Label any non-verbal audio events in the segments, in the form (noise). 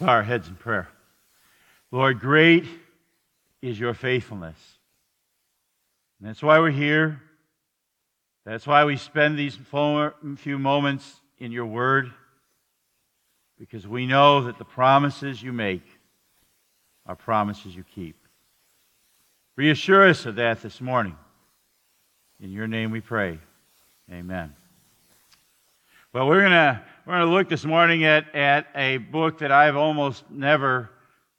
Our heads in prayer. Lord, great is your faithfulness. And that's why we're here. That's why we spend these few moments in your word, because we know that the promises you make are promises you keep. Reassure us of that this morning. In your name we pray. Amen. Well, we're going to we're going to look this morning at, at a book that I've almost never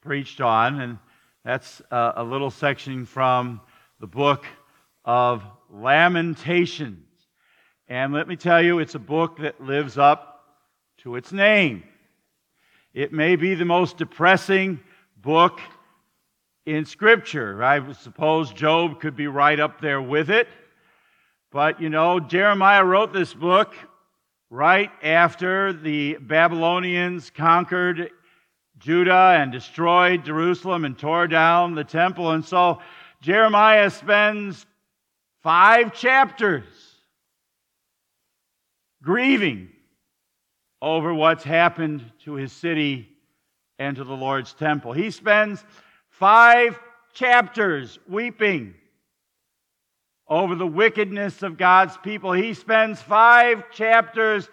preached on, and that's a, a little section from the book of Lamentations. And let me tell you, it's a book that lives up to its name. It may be the most depressing book in Scripture. I suppose Job could be right up there with it. But you know, Jeremiah wrote this book right after the Babylonians conquered Judah and destroyed Jerusalem and tore down the temple. And so Jeremiah spends five chapters grieving over what's happened to his city and to the Lord's temple. He spends five chapters weeping over the wickedness of God's people. He spends five chapters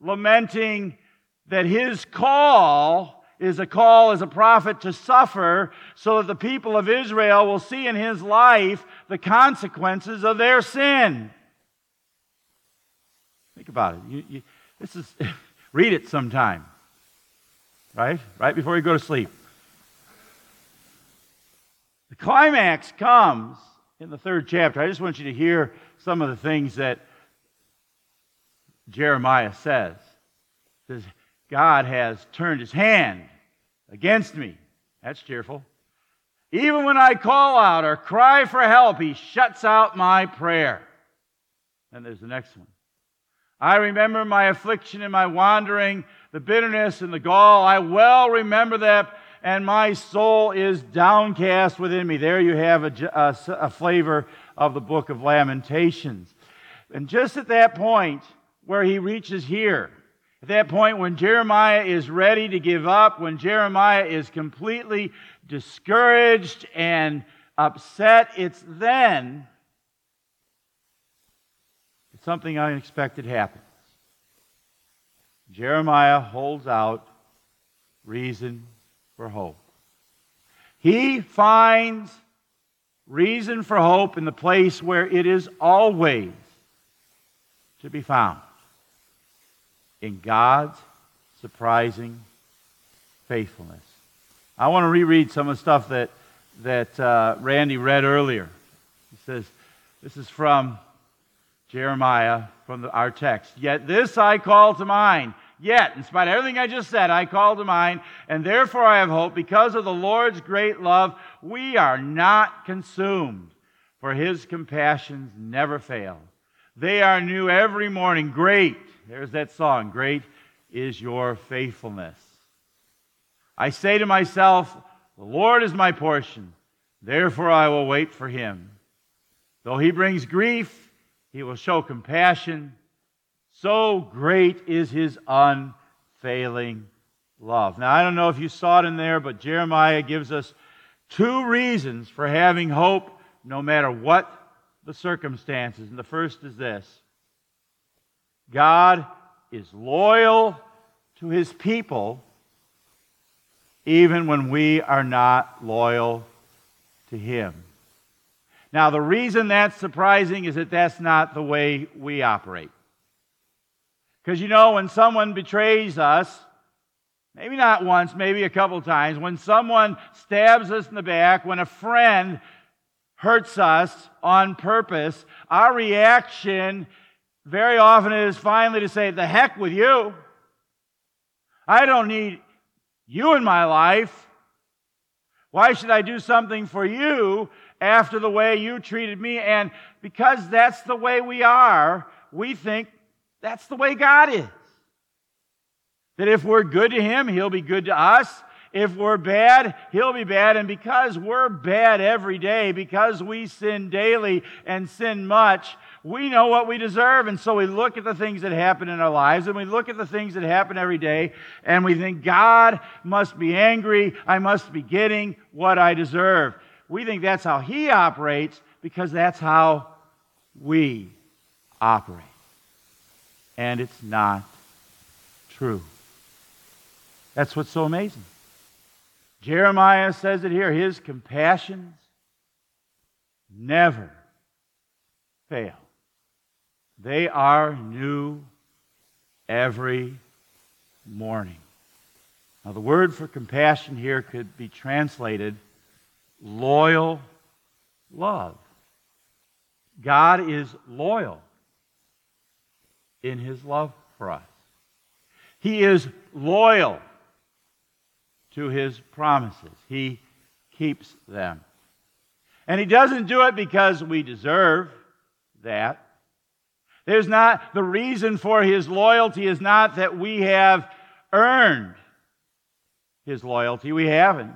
lamenting that his call is a call as a prophet to suffer so that the people of Israel will see in his life the consequences of their sin. Think about it. You, you, this is, (laughs) read it sometime, right? Right before you go to sleep. The climax comes in the third chapter, I just want you to hear some of the things that Jeremiah says. He says, God has turned his hand against me. That's cheerful. Even when I call out or cry for help, he shuts out my prayer. And there's the next one. I remember my affliction and my wandering, the bitterness and the gall. I well remember that and my soul is downcast within me. There you have a, a, a flavor of the book of Lamentations. And just at that point where he reaches here, at that point when Jeremiah is ready to give up, when Jeremiah is completely discouraged and upset, it's then something unexpected happens. Jeremiah holds out reason for hope. He finds reason for hope in the place where it is always to be found in God's surprising faithfulness. I want to reread some of the stuff that, that uh, Randy read earlier. He says, This is from Jeremiah, from the, our text. Yet this I call to mind Yet, in spite of everything I just said, I call to mind, and therefore I have hope. Because of the Lord's great love, we are not consumed, for his compassions never fail. They are new every morning. Great, there's that song, great is your faithfulness. I say to myself, The Lord is my portion, therefore I will wait for him. Though he brings grief, he will show compassion so great is his unfailing love. Now, I don't know if you saw it in there, but Jeremiah gives us two reasons for having hope no matter what the circumstances. And the first is this God is loyal to his people even when we are not loyal to him. Now, the reason that's surprising is that that's not the way we operate. Because you know, when someone betrays us, maybe not once, maybe a couple times, when someone stabs us in the back, when a friend hurts us on purpose, our reaction very often is finally to say, The heck with you. I don't need you in my life. Why should I do something for you after the way you treated me? And because that's the way we are, we think that's the way God is. That if we're good to Him, He'll be good to us. If we're bad, He'll be bad. And because we're bad every day, because we sin daily and sin much, we know what we deserve. And so we look at the things that happen in our lives and we look at the things that happen every day and we think, God must be angry. I must be getting what I deserve. We think that's how He operates because that's how we operate. And it's not true. That's what's so amazing. Jeremiah says it here his compassions never fail. They are new every morning. Now, the word for compassion here could be translated loyal love. God is loyal in his love for us. He is loyal to his promises. He keeps them. And he doesn't do it because we deserve that. There's not, the reason for his loyalty is not that we have earned his loyalty. We haven't.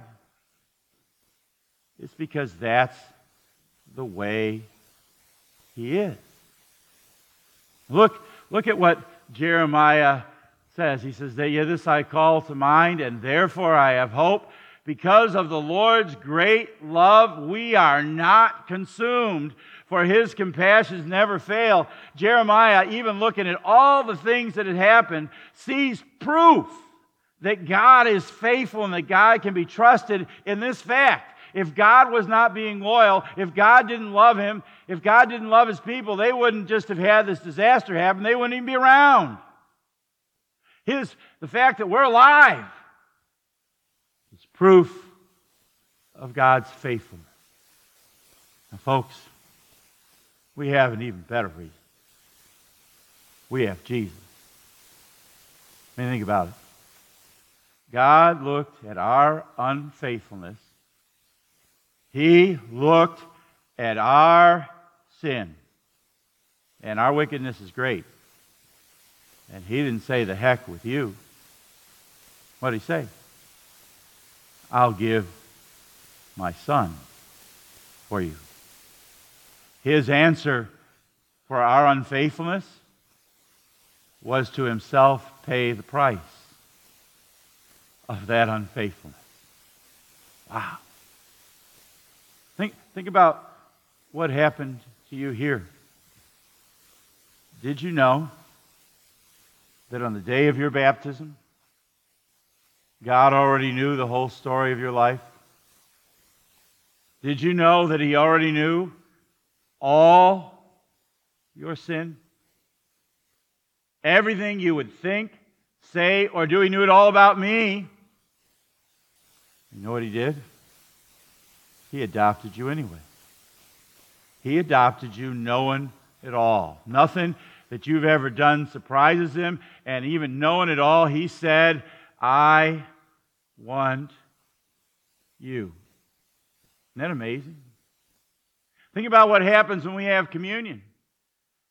It's because that's the way he is. Look, look at what Jeremiah says. He says, that yeah, this I call to mind, and therefore I have hope. Because of the Lord's great love, we are not consumed, for his compassions never fail. Jeremiah, even looking at all the things that had happened, sees proof that God is faithful and that God can be trusted in this fact. If God was not being loyal, if God didn't love him, if God didn't love his people, they wouldn't just have had this disaster happen, they wouldn't even be around. His, the fact that we're alive is proof of God's faithfulness. Now, folks, we have an even better reason. We have Jesus. I mean, think about it. God looked at our unfaithfulness. He looked at our sin. And our wickedness is great. And he didn't say, the heck with you. What did he say? I'll give my son for you. His answer for our unfaithfulness was to himself pay the price of that unfaithfulness. Wow. Think, think about what happened to you here. Did you know that on the day of your baptism, God already knew the whole story of your life? Did you know that He already knew all your sin? Everything you would think, say, or do, He knew it all about me. You know what He did? He adopted you anyway. He adopted you knowing it all. Nothing that you've ever done surprises him. And even knowing it all, he said, I want you. Isn't that amazing? Think about what happens when we have communion.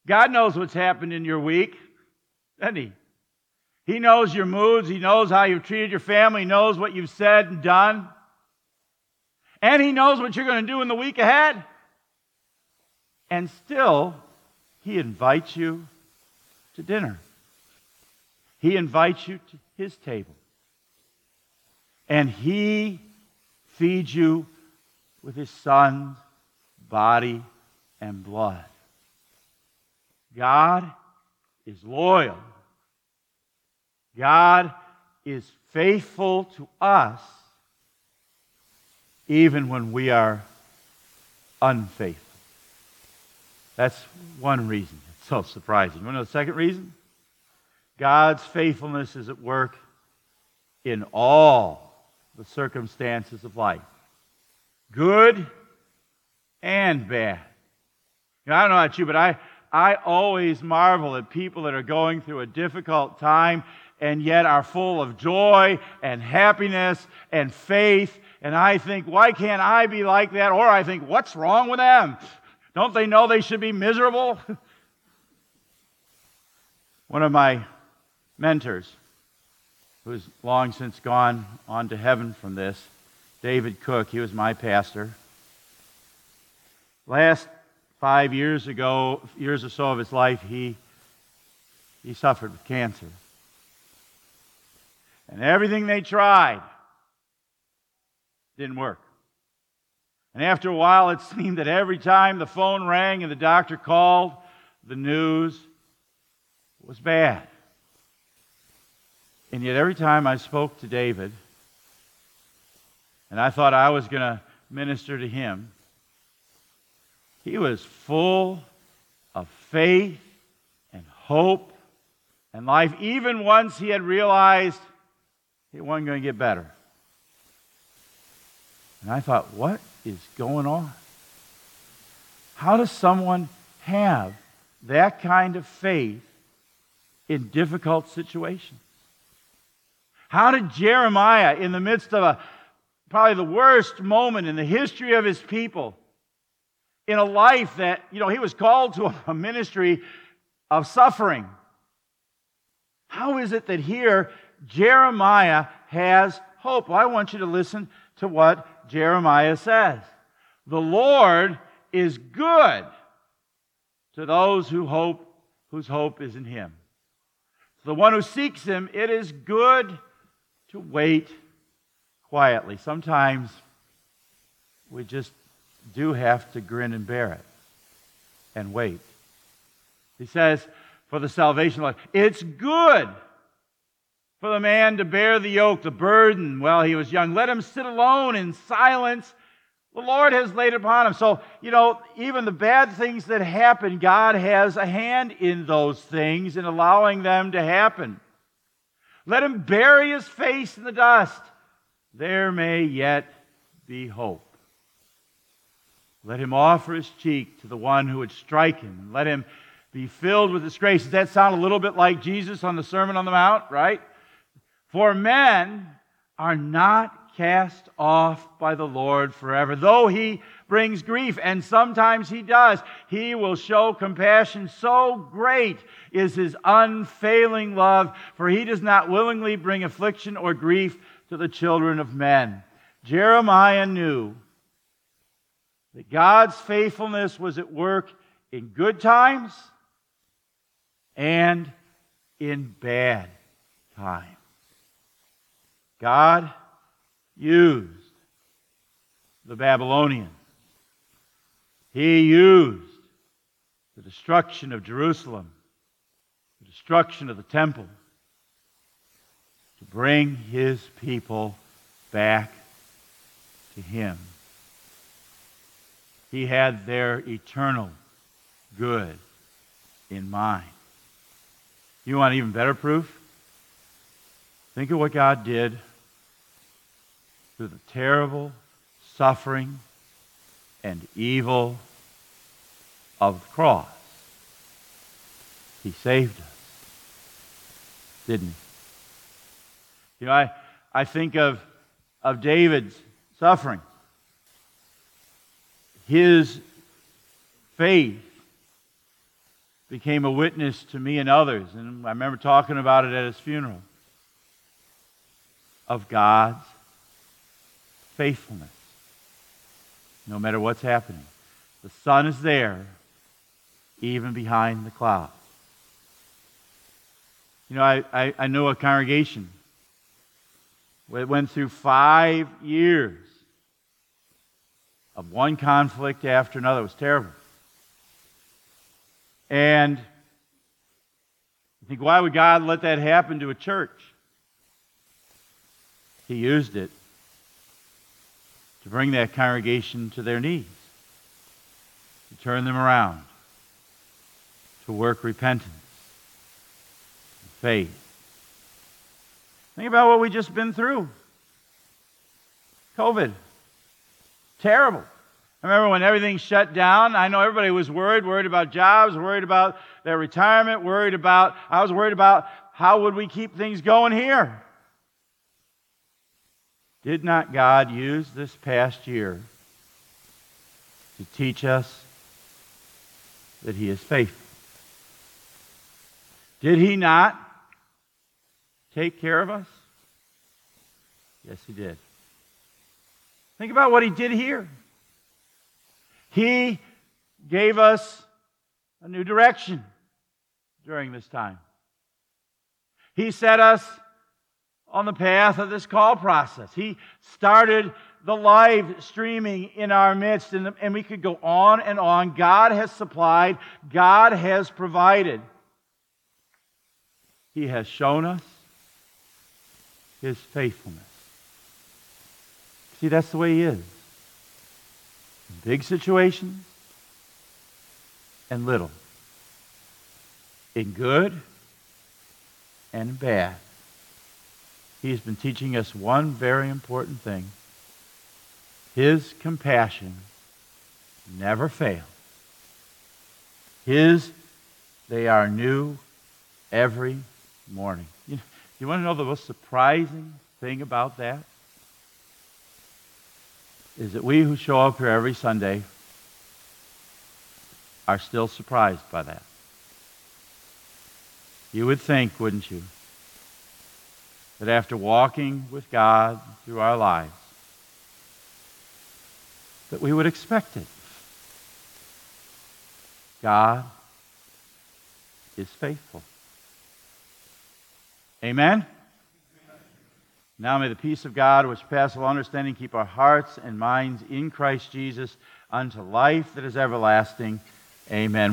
God knows what's happened in your week, doesn't He? He knows your moods. He knows how you've treated your family. He knows what you've said and done. And He knows what you're going to do in the week ahead. And still, He invites you to dinner. He invites you to His table. And He feeds you with His Son's body and blood. God is loyal. God is faithful to us even when we are unfaithful. That's one reason. It's so surprising. You want to know the second reason? God's faithfulness is at work in all the circumstances of life, good and bad. You know, I don't know about you, but I, I always marvel at people that are going through a difficult time and yet are full of joy and happiness and faith. And I think, why can't I be like that? Or I think, what's wrong with them? Don't they know they should be miserable? (laughs) One of my mentors, who's long since gone on to heaven from this, David Cook, he was my pastor. Last five years ago, years or so of his life, he, he suffered with cancer. And everything they tried didn't work. And after a while, it (laughs) seemed that every time the phone rang and the doctor called, the news was bad. And yet, every time I spoke to David, and I thought I was going to minister to him, he was full of faith and hope and life, even once he had realized it wasn't going to get better. And I thought, what is going on? How does someone have that kind of faith in difficult situations? How did Jeremiah, in the midst of a probably the worst moment in the history of his people, in a life that, you know, he was called to a ministry of suffering. How is it that here Jeremiah has hope? Well, I want you to listen to what Jeremiah says. The Lord is good to those who hope, whose hope is in him. To the one who seeks him, it is good to wait quietly. Sometimes we just do have to grin and bear it and wait. He says, for the salvation of life, it's good for the man to bear the yoke, the burden, while he was young. Let him sit alone in silence. The Lord has laid upon him. So, you know, even the bad things that happen, God has a hand in those things in allowing them to happen. Let him bury his face in the dust. There may yet be hope. Let him offer his cheek to the one who would strike him, and let him be filled with disgrace. Does that sound a little bit like Jesus on the Sermon on the Mount, right? For men are not cast off by the Lord forever. Though he brings grief, and sometimes he does, he will show compassion. So great is his unfailing love, for he does not willingly bring affliction or grief to the children of men. Jeremiah knew that God's faithfulness was at work in good times and in bad times. God used the Babylonians. He used the destruction of Jerusalem, the destruction of the temple, to bring his people back to him. He had their eternal good in mind. You want even better proof? Think of what God did through the terrible suffering and evil of the cross. He saved us, didn't he? You know, I, I think of, of David's suffering his faith became a witness to me and others. And I remember talking about it at his funeral of God's faithfulness, no matter what's happening. The sun is there, even behind the clouds. You know, I, I, I know a congregation that went through five years of one conflict after another. It was terrible. And I think, why would God let that happen to a church? He used it to bring that congregation to their knees, to turn them around, to work repentance, faith. Think about what we've just been through. COVID. Terrible. I remember when everything shut down, I know everybody was worried, worried about jobs, worried about their retirement, worried about, I was worried about how would we keep things going here. Did not God use this past year to teach us that He is faithful? Did He not take care of us? Yes, He did. Think about what he did here. He gave us a new direction during this time. He set us on the path of this call process. He started the live streaming in our midst, and, and we could go on and on. God has supplied, God has provided. He has shown us His faithfulness. See, that's the way He is. Big situations and little, in good and bad. He has been teaching us one very important thing. His compassion never fails. His, they are new every morning. You, you want to know the most surprising thing about that? Is that we who show up here every Sunday are still surprised by that. You would think, wouldn't you, that after walking with God through our lives, that we would expect it. God is faithful. Amen? Now may the peace of God, which passes all understanding, keep our hearts and minds in Christ Jesus unto life that is everlasting. Amen.